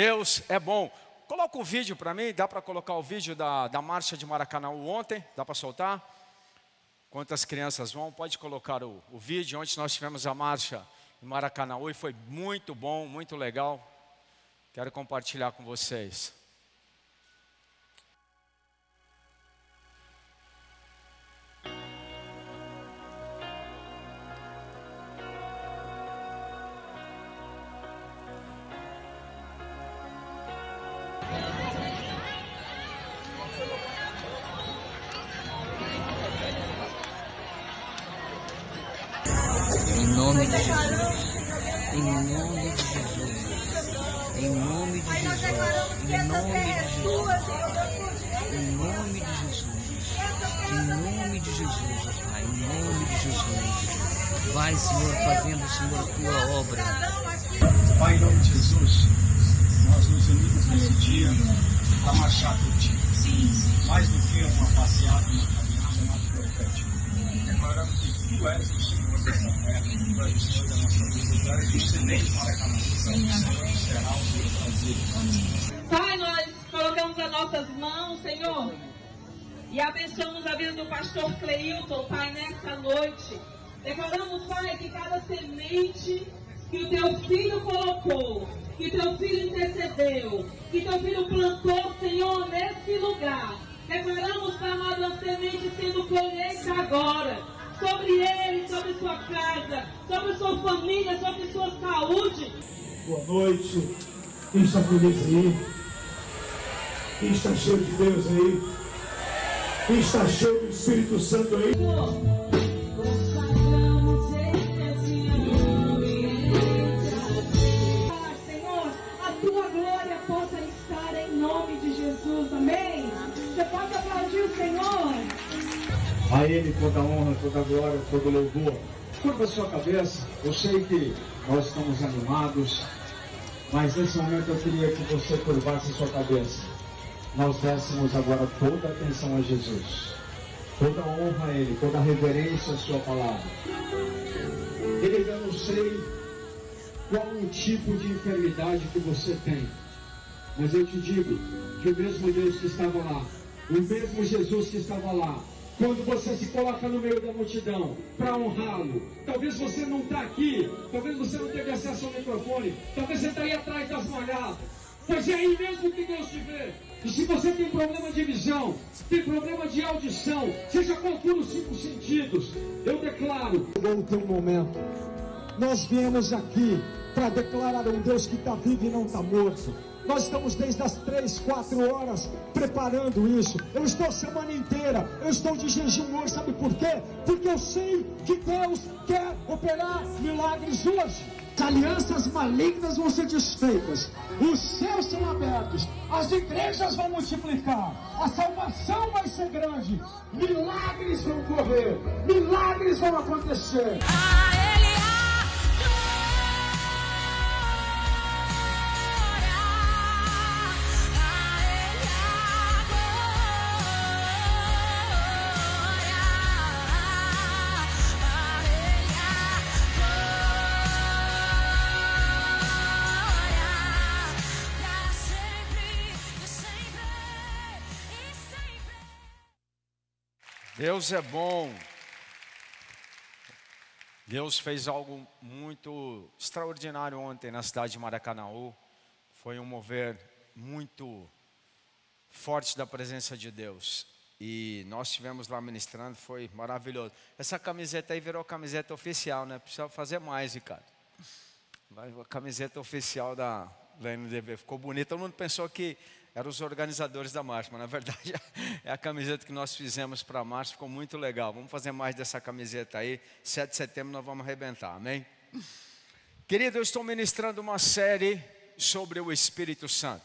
Deus é bom. Coloca o vídeo para mim, dá para colocar o vídeo da, da marcha de Maracanã ontem? Dá para soltar? Quantas crianças vão? Pode colocar o, o vídeo. Ontem nós tivemos a marcha em Maracanã e foi muito bom, muito legal. Quero compartilhar com vocês. Vai, Senhor, fazendo, Senhor, a tua obra. Pai, em nome de Jesus, nós nos unimos nesse dia para marchar por Ti. Mais do que uma passeada, uma caminhada, uma profética. Declarando que Tu és o Senhor dessa terra, Tu és o Senhor da nossa vida, Tu és o excelente Maracanã, Tu és o Senhor geral do Brasil. Pai, nós colocamos as nossas mãos, Senhor, e abençoamos a vida do pastor Cleilton, Pai, nessa noite. Declaramos, Pai, que cada semente que o teu filho colocou, que teu filho intercedeu, que teu filho plantou, Senhor, nesse lugar. Declaramos, Pai amado, a semente sendo colheita agora. Sobre ele, sobre sua casa, sobre sua família, sobre sua saúde. Boa noite. Quem está feliz aí? Quem está cheio de Deus aí? Quem está cheio do Espírito Santo aí? Senhor, A Ele toda honra, toda glória, todo louvor. Curva sua cabeça. Eu sei que nós estamos animados, mas nesse momento eu queria que você curvasse sua cabeça. Nós dessemos agora toda a atenção a Jesus. Toda a honra a Ele, toda a reverência à Sua palavra. Ele eu não sei qual o tipo de enfermidade que você tem. Mas eu te digo que o mesmo Deus que estava lá, o mesmo Jesus que estava lá, quando você se coloca no meio da multidão para honrá-lo, talvez você não está aqui, talvez você não teve acesso ao microfone, talvez você está aí atrás das malhadas, mas é aí mesmo que Deus te vê. E se você tem problema de visão, tem problema de audição, seja qual for os cinco sentidos, eu declaro. Chegou o teu momento. Nós viemos aqui para declarar um Deus que está vivo e não está morto. Nós estamos desde as três, quatro horas preparando isso. Eu estou a semana inteira, eu estou de jejum hoje, sabe por quê? Porque eu sei que Deus quer operar milagres hoje. As alianças malignas vão ser desfeitas, os céus são abertos, as igrejas vão multiplicar, a salvação vai ser grande, milagres vão correr, milagres vão acontecer. A Deus é bom. Deus fez algo muito extraordinário ontem na cidade de Maracanaú. Foi um mover muito forte da presença de Deus. E nós estivemos lá ministrando, foi maravilhoso. Essa camiseta aí virou camiseta oficial, né? Precisa fazer mais, Ricardo. A camiseta oficial da, da NDB. Ficou bonita. Todo mundo pensou que eram os organizadores da marcha, mas na verdade é a camiseta que nós fizemos para a marcha. Ficou muito legal. Vamos fazer mais dessa camiseta aí. 7 de setembro nós vamos arrebentar, amém? Querido, eu estou ministrando uma série sobre o Espírito Santo.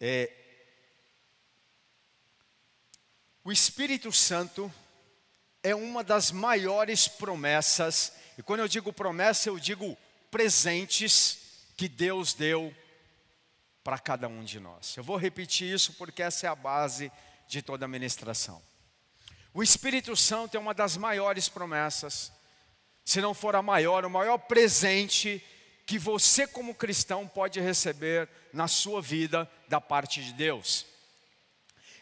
É, o Espírito Santo é uma das maiores promessas, e quando eu digo promessa, eu digo presentes que Deus deu para cada um de nós. Eu vou repetir isso porque essa é a base de toda a ministração. O Espírito Santo é uma das maiores promessas, se não for a maior, o maior presente que você, como cristão, pode receber na sua vida da parte de Deus.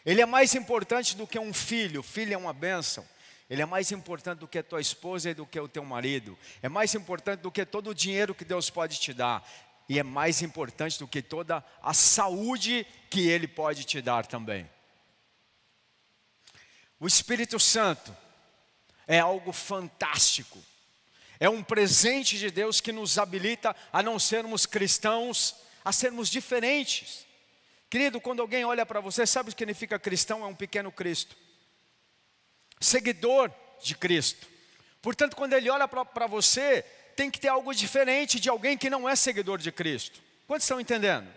Ele é mais importante do que um filho, filho é uma bênção. Ele é mais importante do que a tua esposa e do que o teu marido. É mais importante do que todo o dinheiro que Deus pode te dar. E é mais importante do que toda a saúde que Ele pode te dar também. O Espírito Santo é algo fantástico. É um presente de Deus que nos habilita a não sermos cristãos, a sermos diferentes. Querido, quando alguém olha para você, sabe o que significa cristão? É um pequeno Cristo. Seguidor de Cristo. Portanto, quando ele olha para você, tem que ter algo diferente de alguém que não é seguidor de Cristo. Quantos estão entendendo?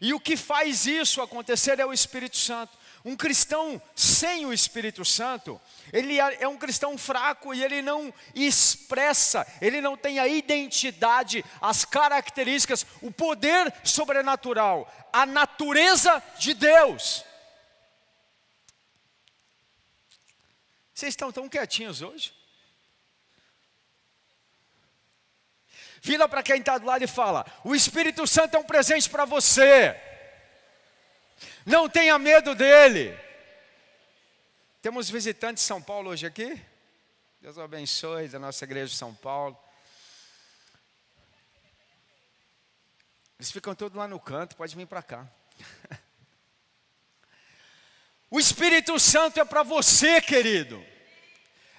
E o que faz isso acontecer é o Espírito Santo. Um cristão sem o Espírito Santo, ele é é um cristão fraco e ele não expressa, ele não tem a identidade, as características, o poder sobrenatural, a natureza de Deus. Vocês estão tão quietinhos hoje? Vira para quem está do lado e fala: O Espírito Santo é um presente para você. Não tenha medo dele. Temos visitantes de São Paulo hoje aqui? Deus abençoe da nossa igreja de São Paulo. Eles ficam todos lá no canto, pode vir para cá. O Espírito Santo é para você, querido.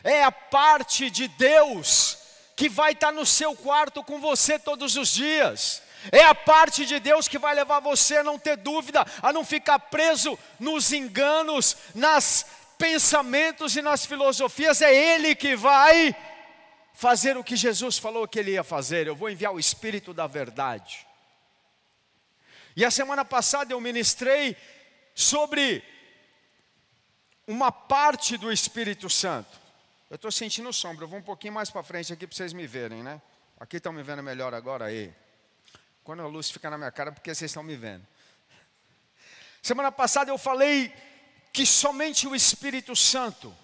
É a parte de Deus que vai estar no seu quarto com você todos os dias. É a parte de Deus que vai levar você a não ter dúvida, a não ficar preso nos enganos, nas pensamentos e nas filosofias. É Ele que vai fazer o que Jesus falou que Ele ia fazer. Eu vou enviar o Espírito da Verdade. E a semana passada eu ministrei sobre uma parte do Espírito Santo. Eu estou sentindo sombra, eu vou um pouquinho mais para frente aqui para vocês me verem, né? Aqui estão me vendo melhor agora aí. Quando a luz fica na minha cara, porque vocês estão me vendo. Semana passada eu falei que somente o Espírito Santo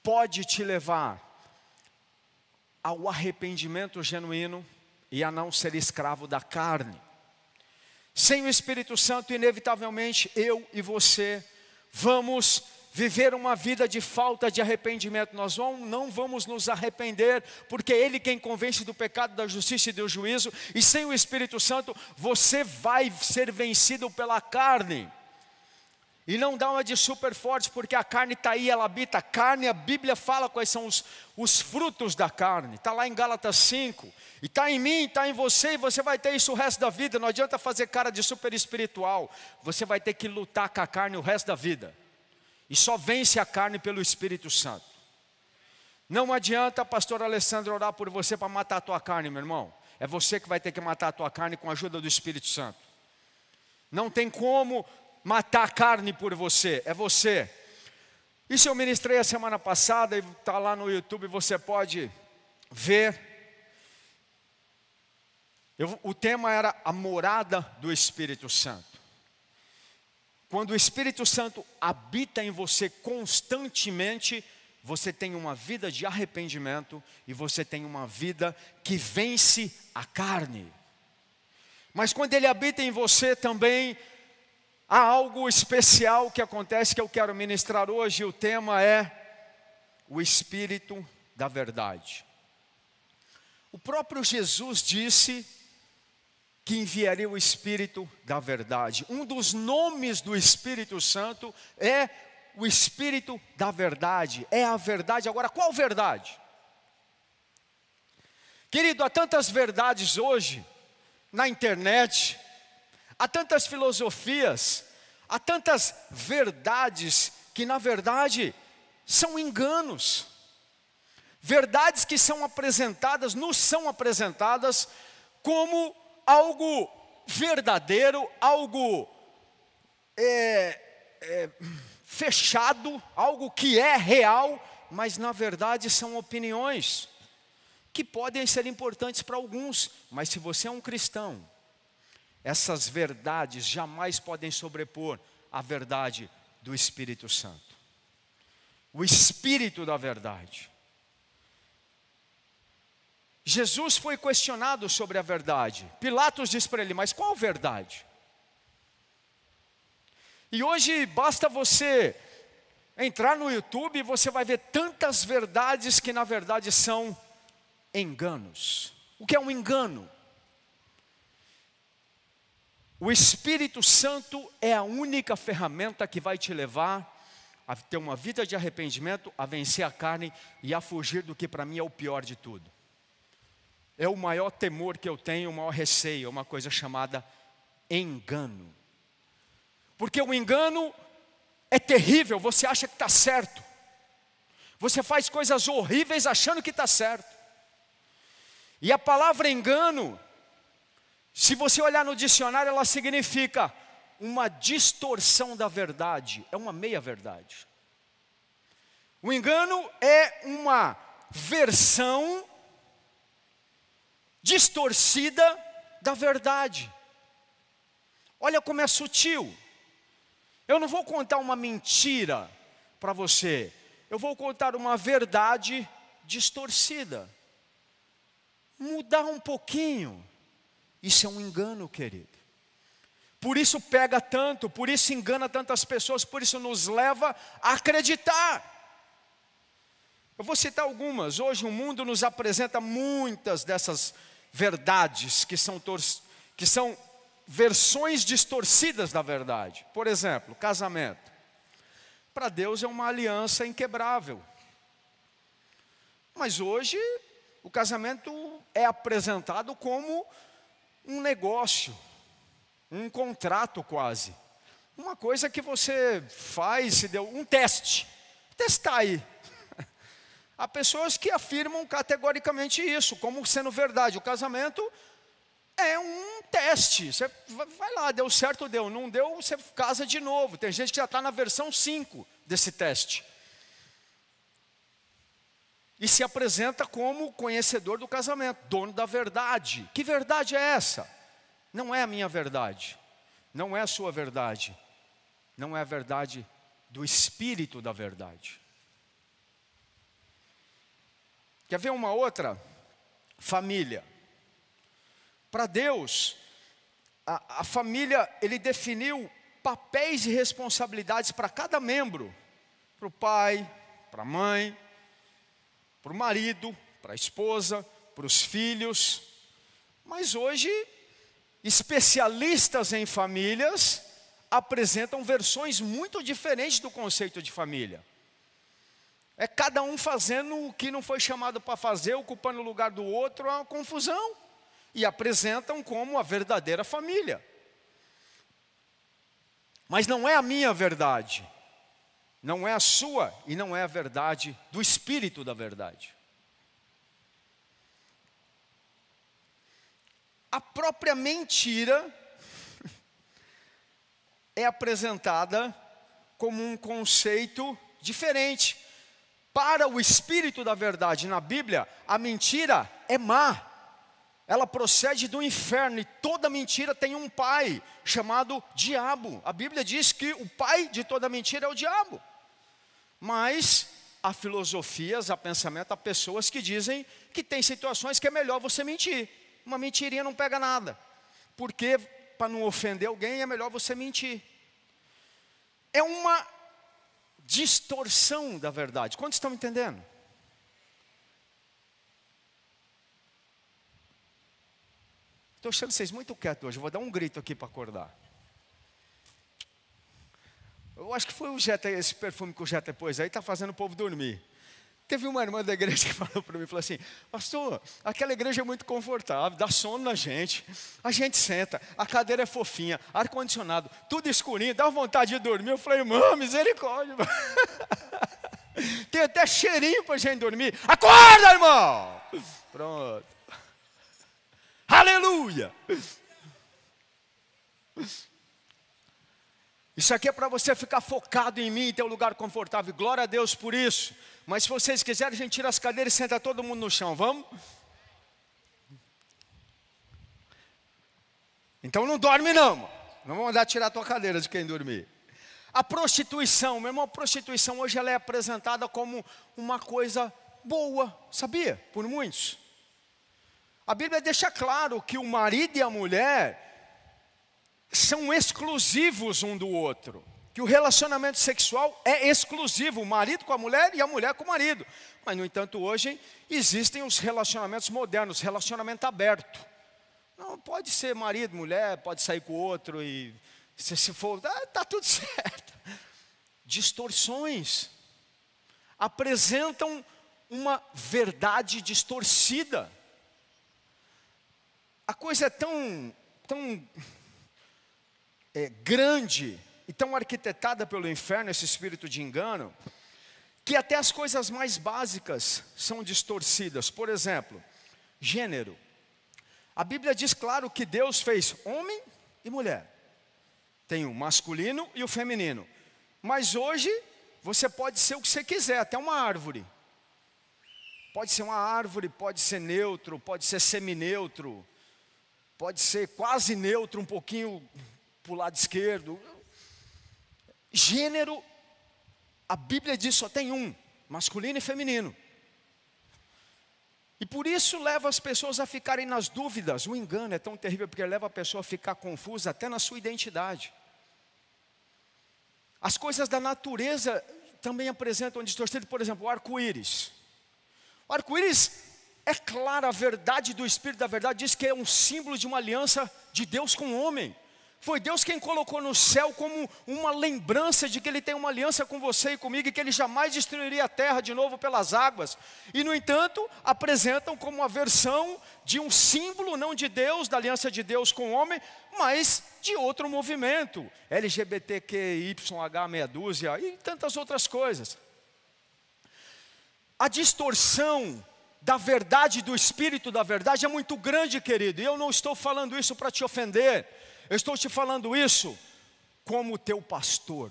pode te levar ao arrependimento genuíno e a não ser escravo da carne. Sem o Espírito Santo, inevitavelmente, eu e você vamos viver uma vida de falta de arrependimento. Nós não vamos nos arrepender, porque Ele quem convence do pecado, da justiça e do juízo, e sem o Espírito Santo, você vai ser vencido pela carne. E não dá uma de super forte, porque a carne está aí, ela habita. A carne, a Bíblia fala quais são os, os frutos da carne. Está lá em Gálatas 5. E está em mim, está em você, e você vai ter isso o resto da vida. Não adianta fazer cara de super espiritual. Você vai ter que lutar com a carne o resto da vida. E só vence a carne pelo Espírito Santo. Não adianta, pastor Alessandro, orar por você para matar a tua carne, meu irmão. É você que vai ter que matar a tua carne com a ajuda do Espírito Santo. Não tem como matar a carne por você, é você. Isso eu ministrei a semana passada e está lá no YouTube, você pode ver. Eu- o tema era a morada do Espírito Santo. Quando o Espírito Santo habita em você constantemente, você tem uma vida de arrependimento e você tem uma vida que vence a carne. Mas quando ele habita em você também, há algo especial que acontece que eu quero ministrar hoje. O tema é o Espírito da Verdade. O próprio Jesus disse que enviaria o Espírito da Verdade. Um dos nomes do Espírito Santo é o Espírito da Verdade. É a verdade. Agora, qual verdade? Querido, há tantas verdades hoje na internet, há tantas filosofias, há tantas verdades que, na verdade, são enganos. Verdades que são apresentadas, nos são apresentadas como algo verdadeiro, algo é, é, fechado, algo que é real, mas na verdade são opiniões que podem ser importantes para alguns, mas se você é um cristão, essas verdades jamais podem sobrepor a verdade do Espírito Santo. O Espírito da verdade. Jesus foi questionado sobre a verdade. Pilatos disse para ele: Mas qual verdade? E hoje basta você entrar no YouTube e você vai ver tantas verdades que na verdade são enganos. O que é um engano? O Espírito Santo é a única ferramenta que vai te levar a ter uma vida de arrependimento, a vencer a carne e a fugir do que para mim é o pior de tudo. É o maior temor que eu tenho, o maior receio, é uma coisa chamada engano. Porque o engano é terrível, você acha que está certo. Você faz coisas horríveis achando que está certo. E a palavra engano, se você olhar no dicionário, ela significa uma distorção da verdade, é uma meia-verdade. O engano é uma versão distorcida da verdade. Olha como é sutil. Eu não vou contar uma mentira para você, eu vou contar uma verdade distorcida. Mudar um pouquinho, isso é um engano, querido. Por isso pega tanto, por isso engana tantas pessoas, por isso nos leva a acreditar. Eu vou citar algumas. Hoje o mundo nos apresenta muitas dessas verdades que são, que são versões distorcidas da verdade. Por exemplo, casamento. Para Deus é uma aliança inquebrável. Mas hoje o casamento é apresentado como um negócio, um contrato quase. Uma coisa que você faz, se deu um teste. Testar aí. Há pessoas que afirmam categoricamente isso, como sendo verdade. O casamento é um teste. Você vai lá, deu certo, deu. Não deu, você casa de novo. Tem gente que já está na versão 5 desse teste. E se apresenta como conhecedor do casamento, dono da verdade. Que verdade é essa? Não é a minha verdade. Não é a sua verdade. Não é a verdade do espírito da verdade. Quer ver uma outra? Família. Para Deus, a, a família, Ele definiu papéis e responsabilidades para cada membro: para o pai, para a mãe, para o marido, para a esposa, para os filhos. Mas hoje, especialistas em famílias apresentam versões muito diferentes do conceito de família. É cada um fazendo o que não foi chamado para fazer, ocupando o lugar do outro, é uma confusão e apresentam como a verdadeira família. Mas não é a minha verdade, não é a sua e não é a verdade do espírito da verdade. A própria mentira é apresentada como um conceito diferente. Para o espírito da verdade na Bíblia, a mentira é má ela procede do inferno e toda mentira tem um pai chamado diabo. A Bíblia diz que o pai de toda mentira é o diabo. Mas há filosofias, há pensamento, há pessoas que dizem que tem situações que é melhor você mentir. Uma mentirinha não pega nada. Porque para não ofender alguém é melhor você mentir. É uma distorção da verdade. Quantos estão entendendo? Estou achando vocês muito quietos hoje, vou dar um grito aqui para acordar. Eu acho que foi o Jeta, esse perfume que o Jeta pôs aí, está fazendo o povo dormir. Teve uma irmã da igreja que falou para mim, falou assim, pastor, aquela igreja é muito confortável, dá sono na gente, a gente senta, a cadeira é fofinha, ar-condicionado, tudo escurinho, dá vontade de dormir. Eu falei, irmão, misericórdia. Tem até cheirinho para a gente dormir. Acorda, irmão! Pronto. Aleluia! Isso aqui é para você ficar focado em mim, ter um lugar confortável. Glória a Deus por isso. Mas se vocês quiserem, a gente tira as cadeiras e senta todo mundo no chão, vamos? Então não dorme não, não vamos mandar tirar a tua cadeira de quem dormir. A prostituição, meu irmão, a prostituição hoje ela é apresentada como uma coisa boa, sabia? Por muitos. A Bíblia deixa claro que o marido e a mulher são exclusivos um do outro. Que o relacionamento sexual é exclusivo, o marido com a mulher e a mulher com o marido. Mas, no entanto, hoje existem os relacionamentos modernos, relacionamento aberto. Não, pode ser marido, mulher, pode sair com o outro e se, se for, tá, tá tudo certo. Distorções apresentam uma verdade distorcida. A coisa é tão, tão é, grande e tão arquitetada pelo inferno, esse espírito de engano, que até as coisas mais básicas são distorcidas. Por exemplo, gênero. A Bíblia diz claro que Deus fez homem e mulher. Tem o masculino e o feminino. Mas hoje você pode ser o que você quiser, até uma árvore. Pode ser uma árvore, pode ser neutro, pode ser semineutro, pode ser quase neutro, um pouquinho para o lado esquerdo. Gênero, a Bíblia diz só tem um, masculino e feminino. E por isso leva as pessoas a ficarem nas dúvidas. O engano é tão terrível porque leva a pessoa a ficar confusa até na sua identidade. As coisas da natureza também apresentam distorcido, por exemplo, o arco-íris. O arco-íris é claro, a verdade do Espírito da verdade diz que é um símbolo de uma aliança de Deus com o homem. Foi Deus quem colocou no céu como uma lembrança de que Ele tem uma aliança com você e comigo e que Ele jamais destruiria a terra de novo pelas águas. E, no entanto, apresentam como uma versão de um símbolo, não de Deus, da aliança de Deus com o homem, mas de outro movimento, LGBTQYH meia dúzia e tantas outras coisas. A distorção da verdade, do espírito da verdade é muito grande, querido, e eu não estou falando isso para te ofender. Eu estou te falando isso como teu pastor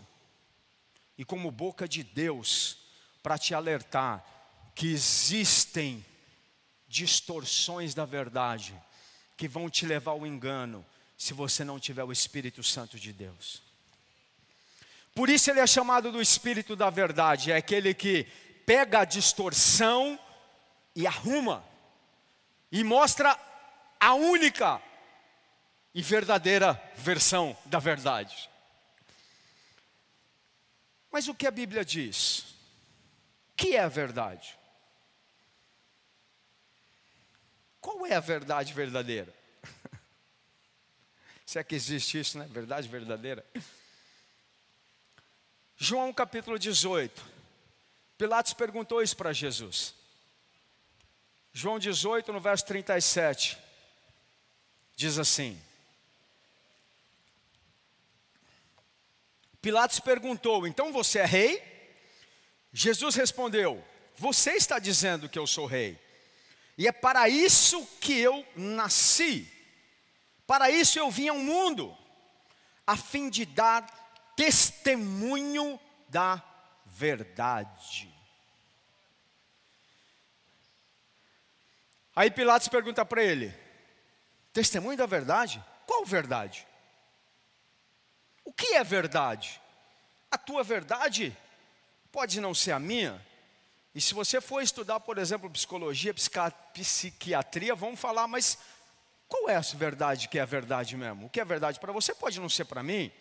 e como boca de Deus para te alertar que existem distorções da verdade que vão te levar ao engano se você não tiver o Espírito Santo de Deus. Por isso ele é chamado do Espírito da verdade, é aquele que pega a distorção e arruma e mostra a única e verdadeira versão da verdade. Mas o que a Bíblia diz? O que é a verdade? Qual é a verdade verdadeira? Se é que existe isso, né? Verdade verdadeira. João capítulo 18. Pilatos perguntou isso para Jesus. João 18, no verso 37. Diz assim: Pilatos perguntou: Então você é rei? Jesus respondeu: Você está dizendo que eu sou rei. E é para isso que eu nasci. Para isso eu vim ao mundo, a fim de dar testemunho da verdade. Aí Pilatos pergunta para ele: Testemunho da verdade? Qual verdade? O que é verdade? A tua verdade pode não ser a minha. E se você for estudar, por exemplo, psicologia, psiquiatria, vamos falar, mas qual é essa verdade que é a verdade mesmo? O que é verdade para você pode não ser para mim.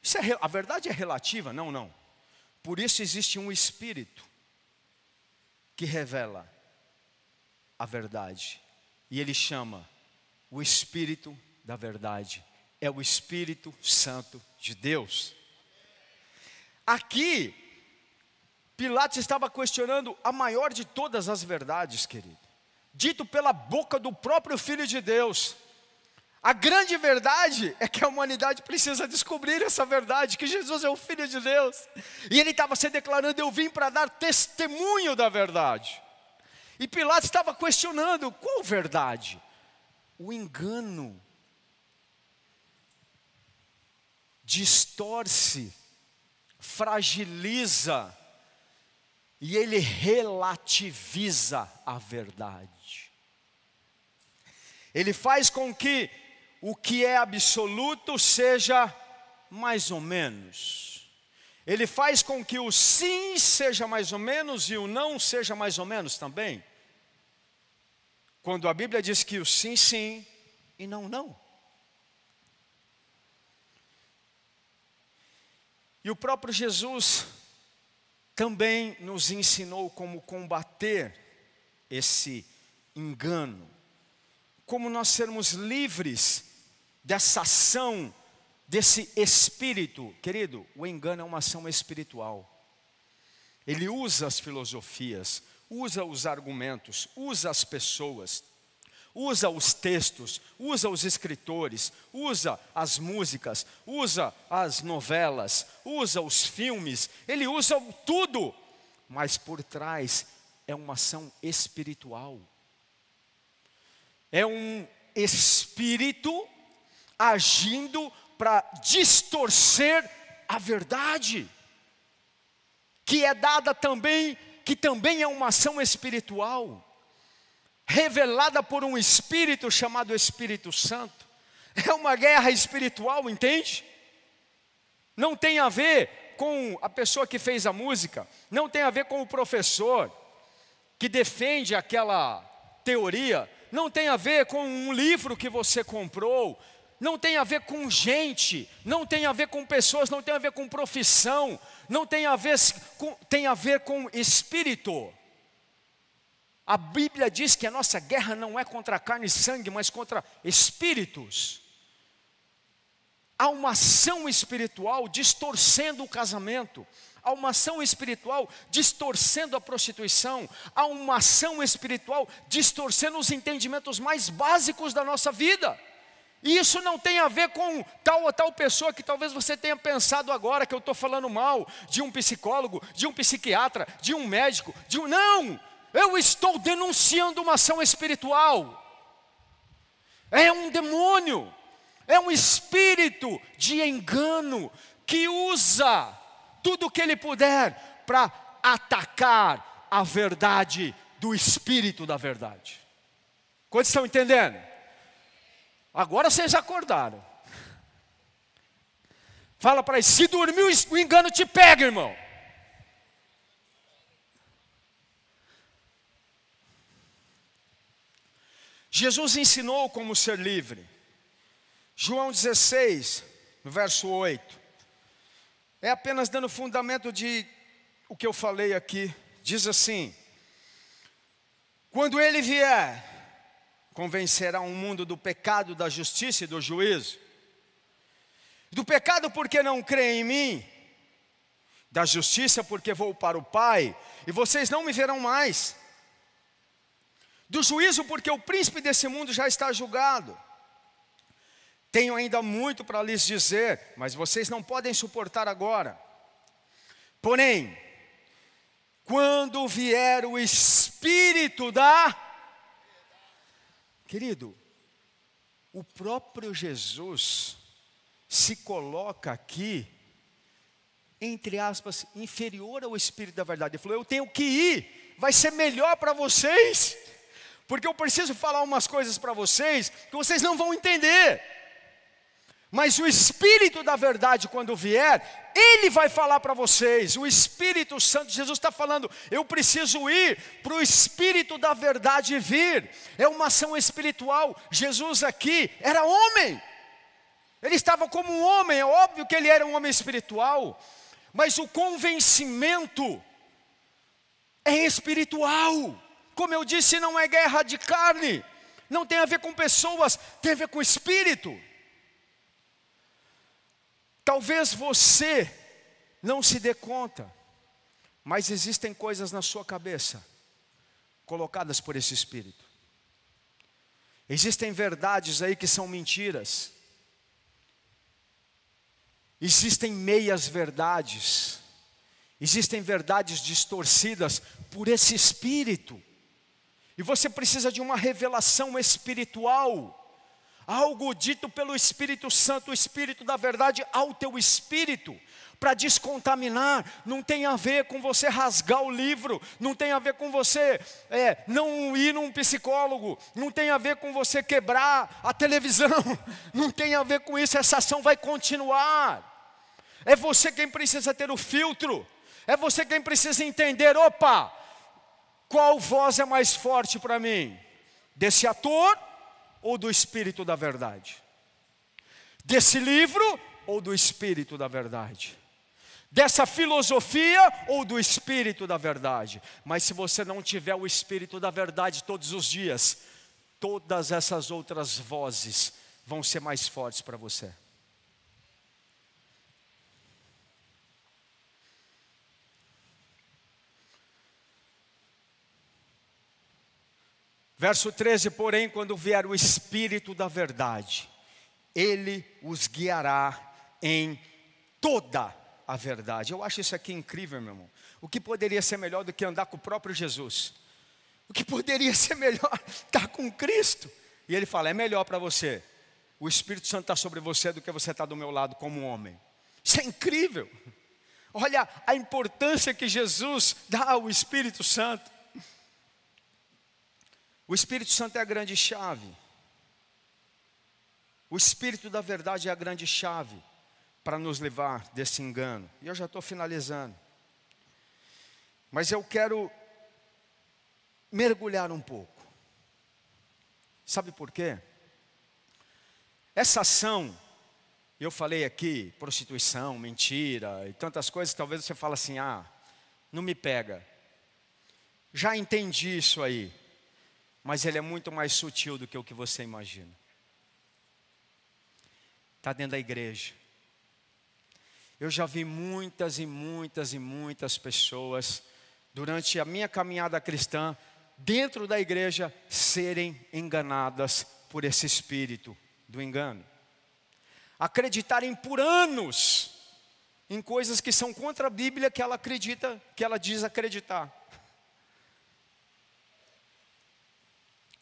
Isso é, a verdade é relativa? Não, não. Por isso existe um espírito que revela a verdade. E ele chama o espírito da verdade é o Espírito Santo de Deus. Aqui, Pilatos estava questionando a maior de todas as verdades, querido, dito pela boca do próprio Filho de Deus. A grande verdade é que a humanidade precisa descobrir essa verdade, que Jesus é o Filho de Deus. E ele estava se declarando: Eu vim para dar testemunho da verdade. E Pilatos estava questionando: qual verdade? O engano distorce, fragiliza e ele relativiza a verdade. Ele faz com que o que é absoluto seja mais ou menos. Ele faz com que o sim seja mais ou menos e o não seja mais ou menos também. Quando a Bíblia diz que o sim, sim e não, não. E o próprio Jesus também nos ensinou como combater esse engano, como nós sermos livres dessa ação, desse espírito. Querido, o engano é uma ação espiritual. Ele usa as filosofias, usa os argumentos, usa as pessoas, usa os textos, usa os escritores, usa as músicas, usa as novelas, usa os filmes, ele usa tudo, mas por trás é uma ação espiritual. É um espírito agindo para distorcer a verdade, que é dada também, que também é uma ação espiritual revelada por um espírito chamado Espírito Santo. É uma guerra espiritual, entende? Não tem a ver com a pessoa que fez a música, não tem a ver com o professor que defende aquela teoria, não tem a ver com um livro que você comprou, não tem a ver com gente, não tem a ver com pessoas, não tem a ver com profissão, não tem a ver com, tem a ver com espírito. A Bíblia diz que a nossa guerra não é contra carne e sangue, mas contra espíritos. Há uma ação espiritual distorcendo o casamento, há uma ação espiritual distorcendo a prostituição, há uma ação espiritual distorcendo os entendimentos mais básicos da nossa vida. E isso não tem a ver com tal ou tal pessoa que talvez você tenha pensado agora que eu estou falando mal de um psicólogo, de um psiquiatra, de um médico, de um. Não! Eu estou denunciando uma ação espiritual. É um demônio, é um espírito de engano que usa tudo o que ele puder para atacar a verdade do espírito da verdade. Quantos estão entendendo? Agora vocês acordaram. Fala para eles, se dormiu, o engano te pega, irmão. Jesus ensinou como ser livre. João 16, no verso 8. É apenas dando fundamento de o que eu falei aqui. Diz assim: Quando ele vier, convencerá o um mundo do pecado, da justiça e do juízo. Do pecado porque não creem em mim, da justiça porque vou para o Pai, e vocês não me verão mais do juízo, porque o príncipe desse mundo já está julgado. Tenho ainda muito para lhes dizer, mas vocês não podem suportar agora. Porém, quando vier o Espírito da. Querido, o próprio Jesus se coloca aqui, entre aspas, inferior ao Espírito da verdade. Ele falou: Eu tenho que ir, vai ser melhor para vocês porque eu preciso falar umas coisas para vocês que vocês não vão entender. Mas o Espírito da verdade, quando vier, Ele vai falar para vocês. O Espírito Santo, Jesus está falando, eu preciso ir para o Espírito da verdade vir. É uma ação espiritual. Jesus aqui era homem. Ele estava como um homem, é óbvio que ele era um homem espiritual. Mas o convencimento é espiritual. Como eu disse, não é guerra de carne, não tem a ver com pessoas, tem a ver com espírito. Talvez você não se dê conta, mas existem coisas na sua cabeça colocadas por esse espírito. Existem verdades aí que são mentiras. Existem meias verdades. Existem verdades distorcidas por esse espírito. E você precisa de uma revelação espiritual, algo dito pelo Espírito Santo, o Espírito da verdade, ao teu espírito, para descontaminar. Não tem a ver com você rasgar o livro, não tem a ver com você é, não ir num psicólogo, não tem a ver com você quebrar a televisão, não tem a ver com isso. Essa ação vai continuar. É você quem precisa ter o filtro, é você quem precisa entender: opa, qual voz é mais forte para mim? Desse ator ou do espírito da verdade? Desse livro ou do espírito da verdade? Dessa filosofia ou do espírito da verdade? Mas se você não tiver o espírito da verdade todos os dias, todas essas outras vozes vão ser mais fortes para você. Verso 13: Porém, quando vier o Espírito da Verdade, ele os guiará em toda a verdade. Eu acho isso aqui incrível, meu irmão. O que poderia ser melhor do que andar com o próprio Jesus? O que poderia ser melhor estar com Cristo? E ele fala: é melhor para você. O Espírito Santo está sobre você do que você está do meu lado como homem. Isso é incrível. Olha a importância que Jesus dá ao Espírito Santo. O Espírito Santo é a grande chave. O Espírito da verdade é a grande chave para nos levar desse engano. E eu já estou finalizando. Mas eu quero mergulhar um pouco. Sabe por quê? Essa ação, eu falei aqui, prostituição, mentira e tantas coisas, talvez você fale assim: ah, não me pega. Já entendi isso aí, mas ele é muito mais sutil do que o que você imagina. Está dentro da igreja. Eu já vi muitas e muitas e muitas pessoas, durante a minha caminhada cristã, dentro da igreja, serem enganadas por esse espírito do engano. Acreditarem por anos em coisas que são contra a Bíblia que ela acredita, que ela diz acreditar.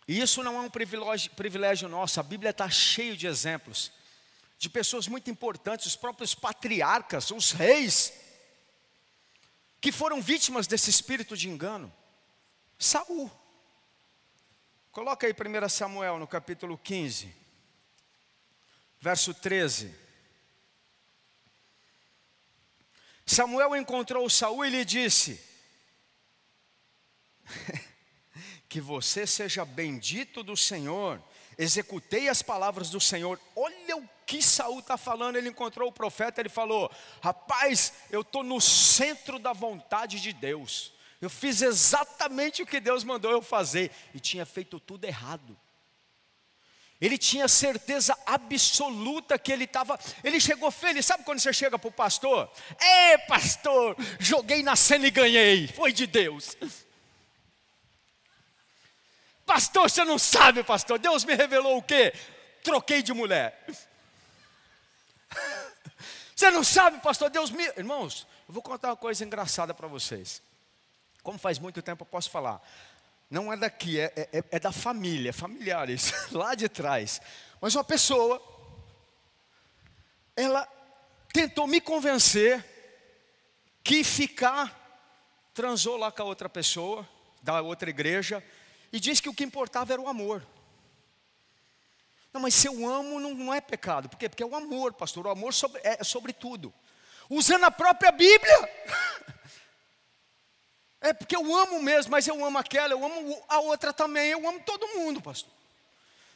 E isso não é um privilégio, privilégio nosso, a Bíblia está cheio de exemplos de pessoas muito importantes, os próprios patriarcas, os reis, que foram vítimas desse espírito de engano. Saul. Coloca aí 1 Samuel no capítulo 15, verso 13. Samuel encontrou Saul e lhe disse: Que você seja bendito do Senhor. Executei as palavras do Senhor. Olha o que Saul está falando. Ele encontrou o profeta, ele falou: Rapaz, eu estou no centro da vontade de Deus. Eu fiz exatamente o que Deus mandou eu fazer e tinha feito tudo errado. Ele tinha certeza absoluta que ele estava. Ele chegou feliz. Sabe quando você chega para o pastor? Ei, pastor, joguei na cena e ganhei. Foi de Deus. Pastor, você não sabe, pastor. Deus me revelou o quê? Troquei de mulher. Você não sabe, pastor. Deus me. Irmãos, eu vou contar uma coisa engraçada para vocês. Como faz muito tempo eu posso falar. Não é daqui, é, é, é da família, familiares, lá de trás. Mas uma pessoa, ela tentou me convencer que ficar transou lá com a outra pessoa, da outra igreja, e disse que o que importava era o amor. Não, mas se eu amo, não, não é pecado. Por quê? Porque é o amor, pastor. O amor sobre, é sobre tudo. Usando a própria Bíblia. É porque eu amo mesmo, mas eu amo aquela, eu amo a outra também, eu amo todo mundo, pastor.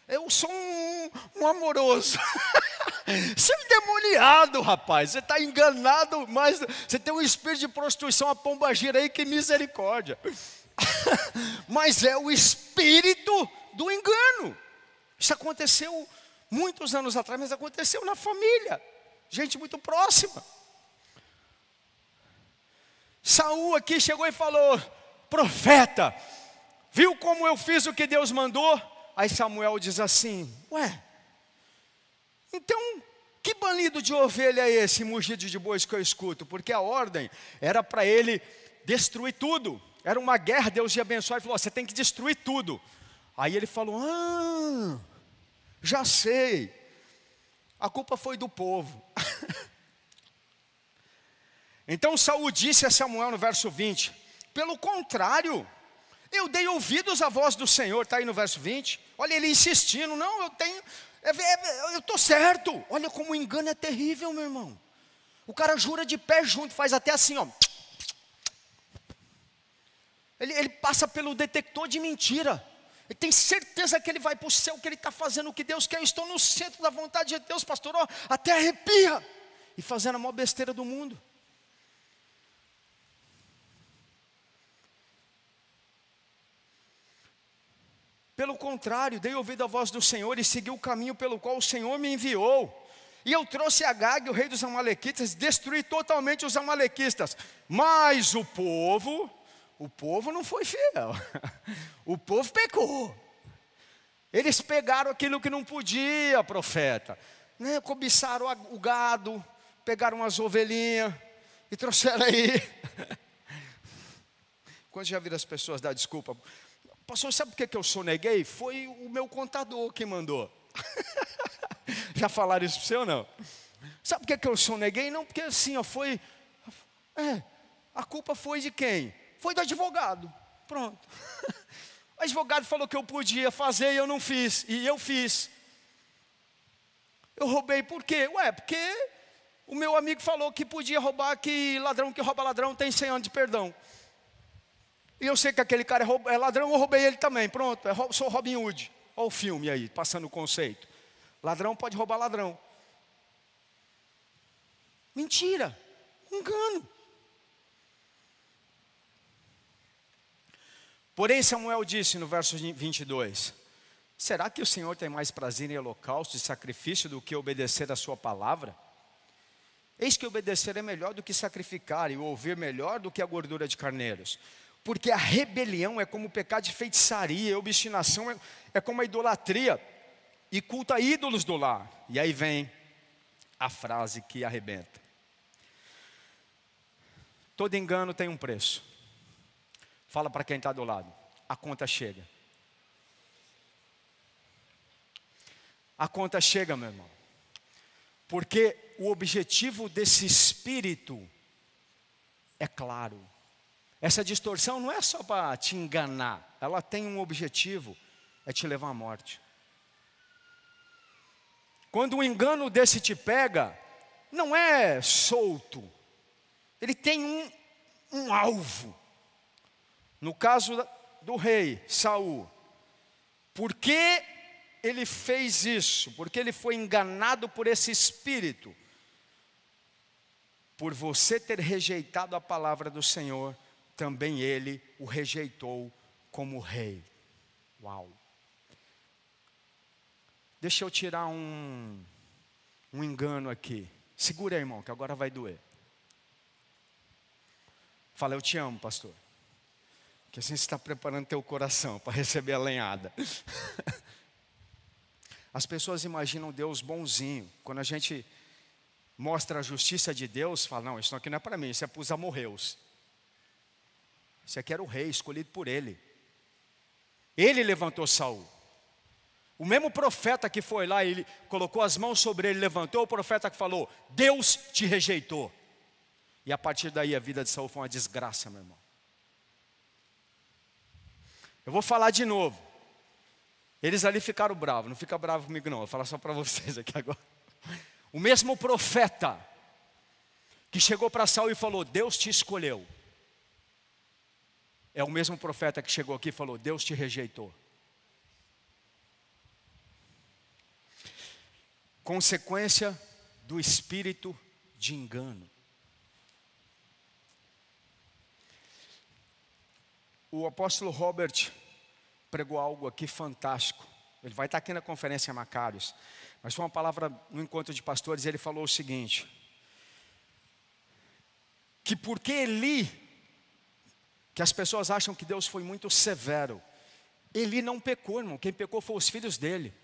Eu sou um, um amoroso. Você é endemoniado, rapaz. Você está enganado, mas você tem um espírito de prostituição, a pomba gira aí, que misericórdia. mas é o espírito do engano. Isso aconteceu muitos anos atrás, mas aconteceu na família. Gente muito próxima. Saul aqui chegou e falou: profeta, viu como eu fiz o que Deus mandou? Aí Samuel diz assim: Ué, então que banido de ovelha é esse mugido de bois que eu escuto? Porque a ordem era para ele destruir tudo. Era uma guerra, Deus ia abençoar e falou: Você tem que destruir tudo. Aí ele falou: Ah, já sei. A culpa foi do povo. Então Saul disse a Samuel no verso 20: Pelo contrário, eu dei ouvidos à voz do Senhor, está aí no verso 20. Olha ele insistindo, não, eu tenho, é, é, eu estou certo. Olha como o engano é terrível, meu irmão. O cara jura de pé junto, faz até assim, ó. Ele, ele passa pelo detector de mentira. Ele tem certeza que ele vai para o céu, que ele está fazendo o que Deus quer. Eu estou no centro da vontade de Deus, pastor. Ó, até arrepia. E fazendo a maior besteira do mundo. Pelo contrário, dei ouvido à voz do Senhor e segui o caminho pelo qual o Senhor me enviou. E eu trouxe Agag, o rei dos Amalequitas, destruí totalmente os Amalequistas. Mas o povo, o povo não foi fiel. O povo pecou. Eles pegaram aquilo que não podia, profeta. Né? Cobiçaram o gado, pegaram as ovelhinhas e trouxeram aí. Quando já viram as pessoas dar desculpa? Pastor, sabe por que eu soneguei? Foi o meu contador que mandou. Já falaram isso para você ou não? Sabe por que eu soneguei? Não, porque assim, ó, foi. É, a culpa foi de quem? Foi do advogado. Pronto. O advogado falou que eu podia fazer e eu não fiz. E eu fiz. Eu roubei por quê? Ué, porque o meu amigo falou que podia roubar, que ladrão que rouba ladrão tem 100 anos de perdão. E eu sei que aquele cara é, é ladrão, eu roubei ele também. Pronto, é sou Robin Hood. Olha o filme aí, passando o conceito. Ladrão pode roubar ladrão. Mentira, engano. Porém, Samuel disse no verso 22: Será que o Senhor tem mais prazer em holocausto e sacrifício do que obedecer a Sua palavra? Eis que obedecer é melhor do que sacrificar, e ouvir melhor do que a gordura de carneiros. Porque a rebelião é como o pecado de feitiçaria, a obstinação é, é como a idolatria, e culta ídolos do lar. E aí vem a frase que arrebenta: Todo engano tem um preço. Fala para quem está do lado, a conta chega. A conta chega, meu irmão. Porque o objetivo desse espírito é claro. Essa distorção não é só para te enganar, ela tem um objetivo, é te levar à morte. Quando um engano desse te pega, não é solto, ele tem um, um alvo. No caso do rei Saul, por que ele fez isso? Porque ele foi enganado por esse espírito. Por você ter rejeitado a palavra do Senhor, também ele o rejeitou como rei. Uau. Deixa eu tirar um, um engano aqui. Segura aí, irmão, que agora vai doer. Fala, eu te amo, pastor. Que assim você está preparando teu coração para receber a lenhada. As pessoas imaginam Deus bonzinho. Quando a gente mostra a justiça de Deus, fala, não, isso aqui não é para mim, isso é para os amorreus. Isso aqui era o rei, escolhido por ele. Ele levantou Saul. O mesmo profeta que foi lá, ele colocou as mãos sobre ele, levantou, o profeta que falou: Deus te rejeitou. E a partir daí a vida de Saul foi uma desgraça, meu irmão. Eu vou falar de novo. Eles ali ficaram bravos, não fica bravo comigo não, vou falar só para vocês aqui agora. O mesmo profeta que chegou para Saul e falou: Deus te escolheu. É o mesmo profeta que chegou aqui e falou: Deus te rejeitou. Consequência do espírito de engano. O apóstolo Robert pregou algo aqui fantástico. Ele vai estar aqui na conferência Macários. Mas foi uma palavra no encontro de pastores, ele falou o seguinte: que porque Eli, que as pessoas acham que Deus foi muito severo, Eli não pecou, irmão, quem pecou foi os filhos dele.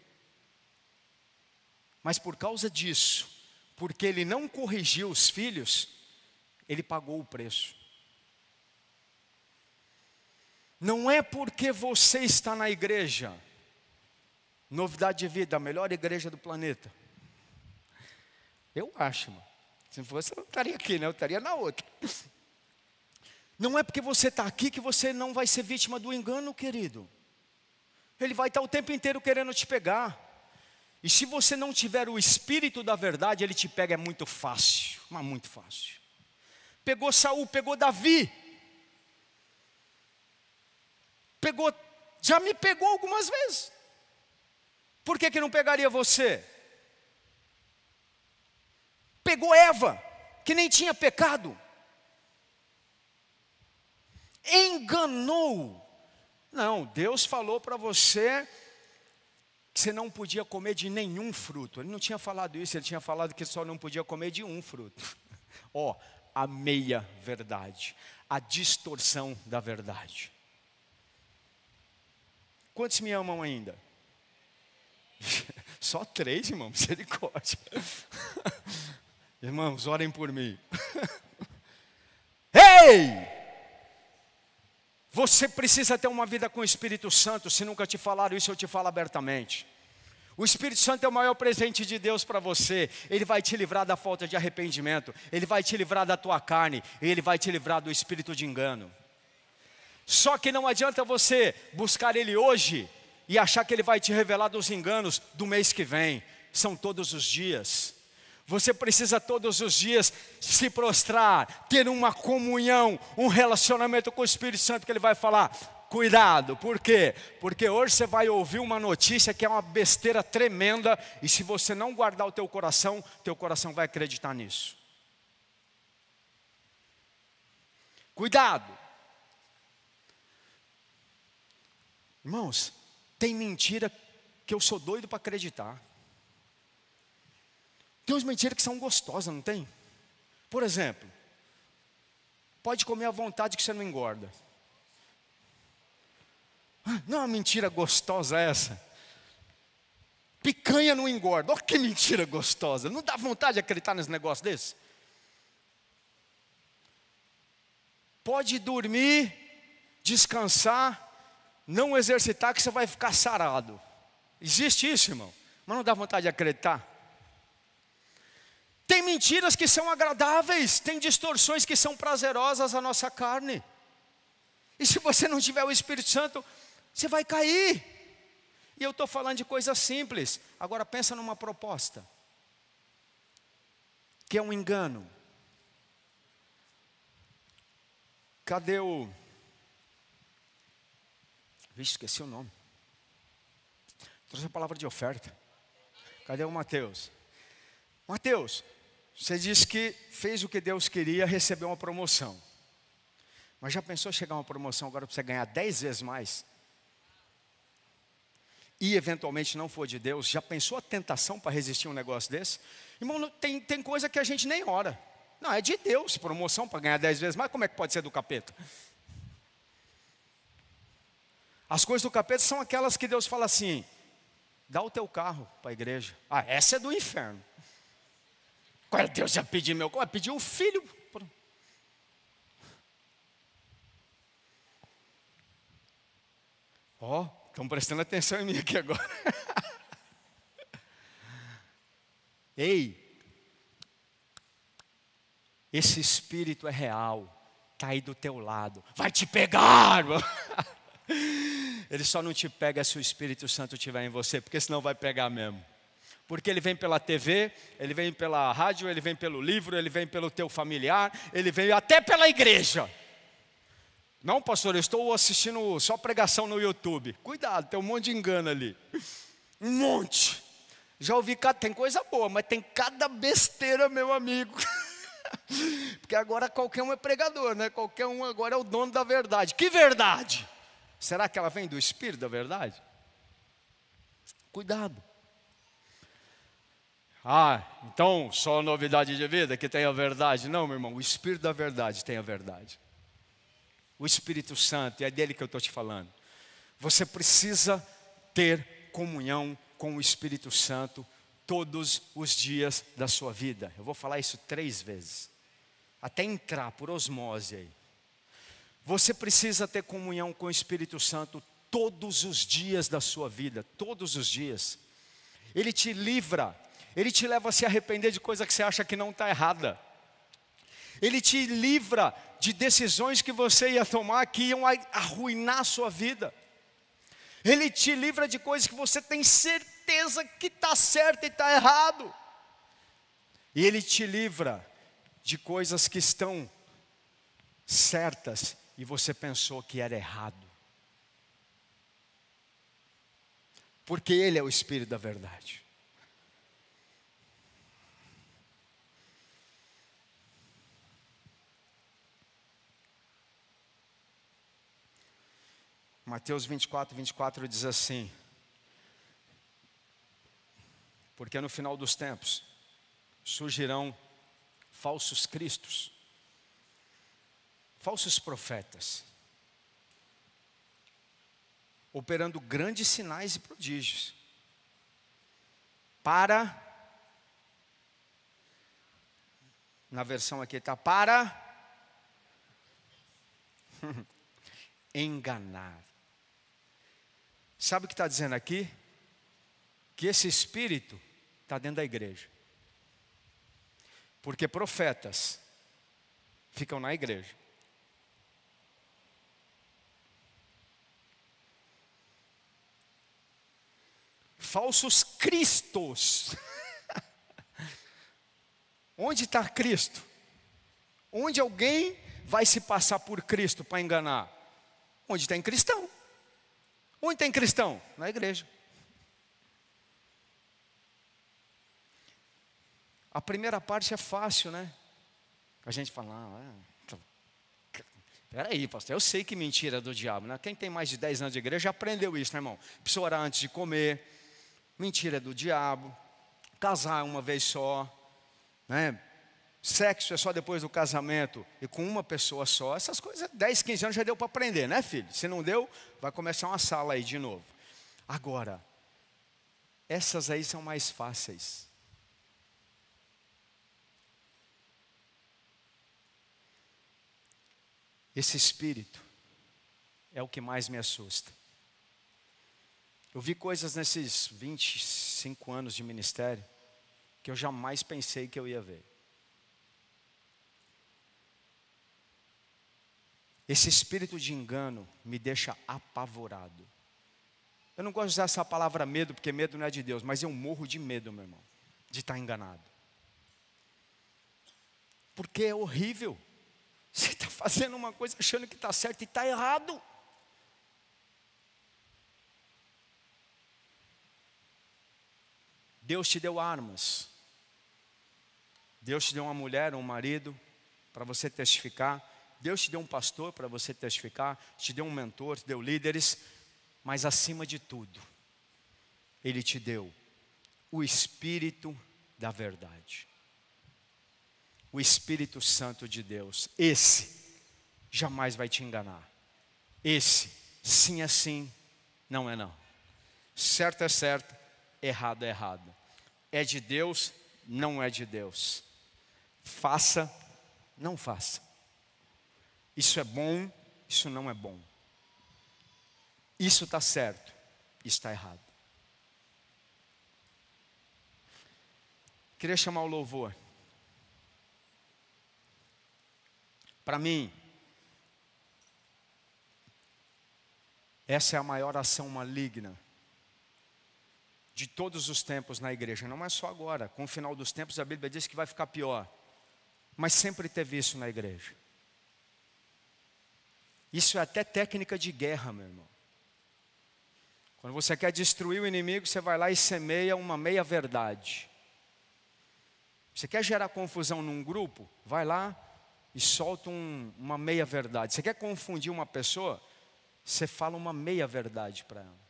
Mas por causa disso, porque ele não corrigiu os filhos, ele pagou o preço. Não é porque você está na igreja, novidade de vida, a melhor igreja do planeta. Eu acho, mano. Se fosse, eu não estaria aqui, né? Eu estaria na outra. Não é porque você está aqui que você não vai ser vítima do engano, querido. Ele vai estar o tempo inteiro querendo te pegar. E se você não tiver o espírito da verdade, ele te pega é muito fácil, mas muito fácil. Pegou Saul, pegou Davi. Pegou já me pegou algumas vezes. Por que, que não pegaria você? Pegou Eva, que nem tinha pecado. Enganou. Não, Deus falou para você que você não podia comer de nenhum fruto. Ele não tinha falado isso, ele tinha falado que só não podia comer de um fruto. Ó, a meia verdade, a distorção da verdade. Quantos me amam ainda? Só três, irmão, misericórdia. Irmãos, orem por mim. Ei! Você precisa ter uma vida com o Espírito Santo. Se nunca te falaram isso, eu te falo abertamente. O Espírito Santo é o maior presente de Deus para você. Ele vai te livrar da falta de arrependimento. Ele vai te livrar da tua carne. Ele vai te livrar do espírito de engano. Só que não adianta você buscar Ele hoje e achar que Ele vai te revelar dos enganos do mês que vem. São todos os dias. Você precisa todos os dias se prostrar, ter uma comunhão, um relacionamento com o Espírito Santo que Ele vai falar. Cuidado, por quê? Porque hoje você vai ouvir uma notícia que é uma besteira tremenda e se você não guardar o teu coração, teu coração vai acreditar nisso. Cuidado. Irmãos, tem mentira que eu sou doido para acreditar. Tem umas mentiras que são gostosas, não tem? Por exemplo, pode comer à vontade que você não engorda. Ah, Não é uma mentira gostosa essa? Picanha não engorda. Olha que mentira gostosa. Não dá vontade de acreditar nesse negócio desse? Pode dormir, descansar, não exercitar que você vai ficar sarado. Existe isso, irmão? Mas não dá vontade de acreditar? Tem mentiras que são agradáveis, tem distorções que são prazerosas à nossa carne. E se você não tiver o Espírito Santo, você vai cair. E eu estou falando de coisas simples. Agora pensa numa proposta. Que é um engano. Cadê o. Vixe, esqueci o nome. Trouxe a palavra de oferta. Cadê o Mateus? Mateus, você disse que fez o que Deus queria, recebeu uma promoção. Mas já pensou chegar uma promoção agora para você ganhar dez vezes mais? E eventualmente não for de Deus, já pensou a tentação para resistir um negócio desse? Irmão, tem, tem coisa que a gente nem ora. Não, é de Deus, promoção para ganhar dez vezes mais, como é que pode ser do capeta? As coisas do capeta são aquelas que Deus fala assim: dá o teu carro para a igreja. Ah, essa é do inferno. Agora Deus já pediu meu carro, pediu o filho. Ó, estão prestando atenção em mim aqui agora. Ei, esse espírito é real, está aí do teu lado, vai te pegar. Ele só não te pega se o Espírito Santo estiver em você, porque senão vai pegar mesmo. Porque ele vem pela TV, ele vem pela rádio, ele vem pelo livro, ele vem pelo teu familiar, ele vem até pela igreja. Não, pastor, eu estou assistindo só pregação no YouTube. Cuidado, tem um monte de engano ali. Um monte. Já ouvi, tem coisa boa, mas tem cada besteira, meu amigo. Porque agora qualquer um é pregador, né? Qualquer um agora é o dono da verdade. Que verdade? Será que ela vem do Espírito da verdade? Cuidado. Ah, então só novidade de vida que tem a verdade? Não, meu irmão, o Espírito da verdade tem a verdade. O Espírito Santo, é dele que eu estou te falando. Você precisa ter comunhão com o Espírito Santo todos os dias da sua vida. Eu vou falar isso três vezes, até entrar por osmose aí. Você precisa ter comunhão com o Espírito Santo todos os dias da sua vida, todos os dias. Ele te livra, ele te leva a se arrepender de coisa que você acha que não está errada. Ele te livra de decisões que você ia tomar que iam arruinar a sua vida. Ele te livra de coisas que você tem certeza que está certo e está errado. E ele te livra de coisas que estão certas e você pensou que era errado. porque Ele é o Espírito da verdade. Mateus 24, 24 diz assim: Porque no final dos tempos surgirão falsos cristos, falsos profetas, operando grandes sinais e prodígios, para, na versão aqui está, para enganar. Sabe o que está dizendo aqui? Que esse espírito está dentro da igreja. Porque profetas ficam na igreja. Falsos cristos. Onde está Cristo? Onde alguém vai se passar por Cristo para enganar? Onde tem cristão. Onde tem cristão? Na igreja. A primeira parte é fácil, né? A gente fala, ah, é, peraí, pastor, eu sei que mentira é do diabo, né? Quem tem mais de 10 anos de igreja já aprendeu isso, né, irmão? Precisa orar antes de comer, mentira é do diabo, casar uma vez só, né? Sexo é só depois do casamento e com uma pessoa só. Essas coisas, 10, 15 anos já deu para aprender, né, filho? Se não deu, vai começar uma sala aí de novo. Agora, essas aí são mais fáceis. Esse espírito é o que mais me assusta. Eu vi coisas nesses 25 anos de ministério que eu jamais pensei que eu ia ver. Esse espírito de engano me deixa apavorado. Eu não gosto de usar essa palavra medo, porque medo não é de Deus, mas eu morro de medo, meu irmão, de estar enganado. Porque é horrível. Você está fazendo uma coisa achando que está certo e está errado. Deus te deu armas. Deus te deu uma mulher, um marido, para você testificar. Deus te deu um pastor para você testificar. Te deu um mentor, te deu líderes. Mas acima de tudo, Ele te deu o Espírito da verdade. O Espírito Santo de Deus. Esse jamais vai te enganar. Esse, sim é sim, não é não. Certo é certo, errado é errado. É de Deus, não é de Deus. Faça, não faça. Isso é bom, isso não é bom. Isso está certo, está errado. Queria chamar o louvor. Para mim, essa é a maior ação maligna de todos os tempos na igreja, não é só agora. Com o final dos tempos, a Bíblia diz que vai ficar pior, mas sempre teve isso na igreja. Isso é até técnica de guerra, meu irmão. Quando você quer destruir o inimigo, você vai lá e semeia uma meia verdade. Você quer gerar confusão num grupo? Vai lá e solta um, uma meia verdade. Você quer confundir uma pessoa? Você fala uma meia verdade para ela.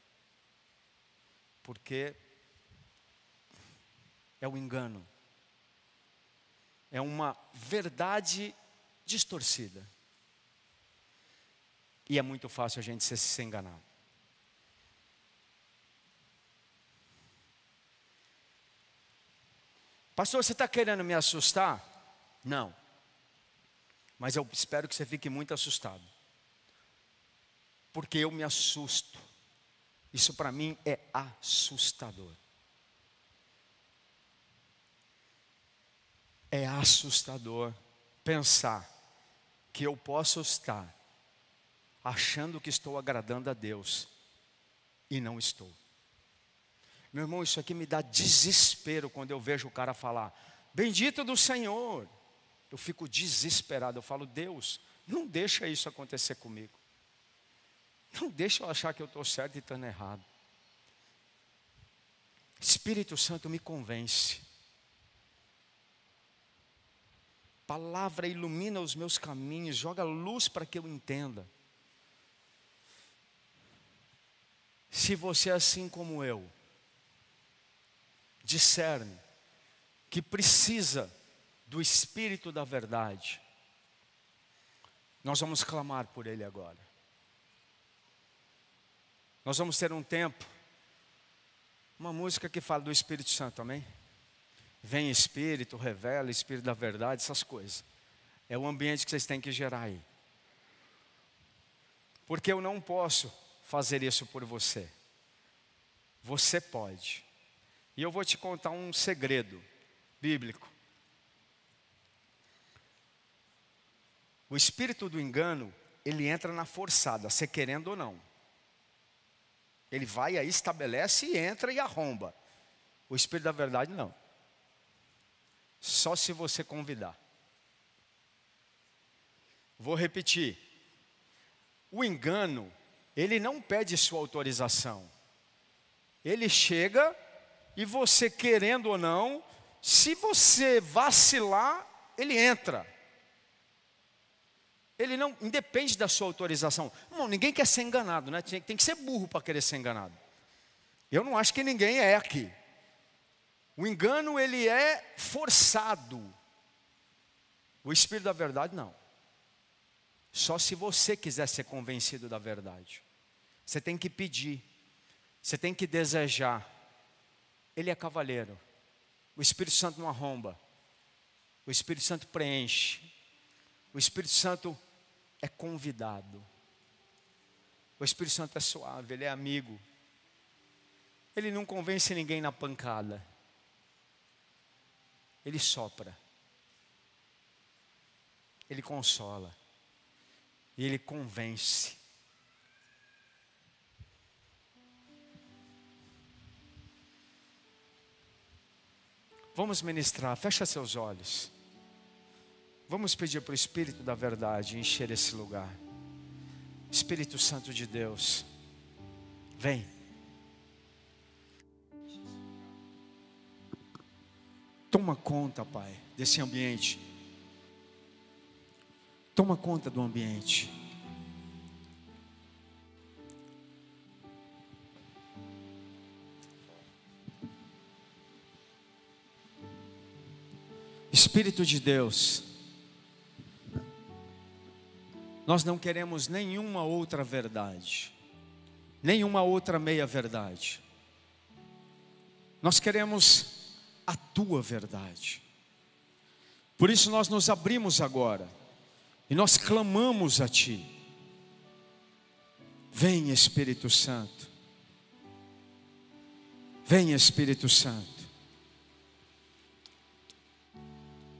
Porque é o engano. É uma verdade distorcida. E é muito fácil a gente se enganar. Pastor, você está querendo me assustar? Não. Mas eu espero que você fique muito assustado. Porque eu me assusto. Isso para mim é assustador. É assustador pensar que eu posso estar achando que estou agradando a Deus e não estou. Meu irmão, isso aqui me dá desespero quando eu vejo o cara falar: Bendito do Senhor. Eu fico desesperado. Eu falo: Deus, não deixa isso acontecer comigo. Não deixa eu achar que eu estou certo e estou errado. Espírito Santo me convence. Palavra ilumina os meus caminhos, joga luz para que eu entenda. Se você assim como eu, discerne que precisa do Espírito da verdade, nós vamos clamar por Ele agora. Nós vamos ter um tempo, uma música que fala do Espírito Santo, amém? Vem Espírito, revela, Espírito da verdade, essas coisas. É o ambiente que vocês têm que gerar aí. Porque eu não posso fazer isso por você. Você pode. E eu vou te contar um segredo bíblico. O espírito do engano, ele entra na forçada, você querendo ou não. Ele vai aí, estabelece e entra e arromba. O espírito da verdade não. Só se você convidar. Vou repetir. O engano, ele não pede sua autorização. Ele chega e você querendo ou não, se você vacilar, ele entra. Ele não independe da sua autorização. Não, ninguém quer ser enganado, né? Tem, tem que ser burro para querer ser enganado. Eu não acho que ninguém é aqui. O engano ele é forçado. O espírito da verdade não. Só se você quiser ser convencido da verdade. Você tem que pedir. Você tem que desejar. Ele é cavalheiro. O Espírito Santo não arromba. O Espírito Santo preenche. O Espírito Santo é convidado. O Espírito Santo é suave, ele é amigo. Ele não convence ninguém na pancada. Ele sopra. Ele consola. E ele convence. Vamos ministrar, fecha seus olhos. Vamos pedir para o Espírito da Verdade encher esse lugar. Espírito Santo de Deus, vem. Toma conta, Pai, desse ambiente. Toma conta do ambiente. Espírito de Deus, nós não queremos nenhuma outra verdade, nenhuma outra meia-verdade. Nós queremos a tua verdade. Por isso nós nos abrimos agora e nós clamamos a Ti. Vem Espírito Santo. Vem Espírito Santo.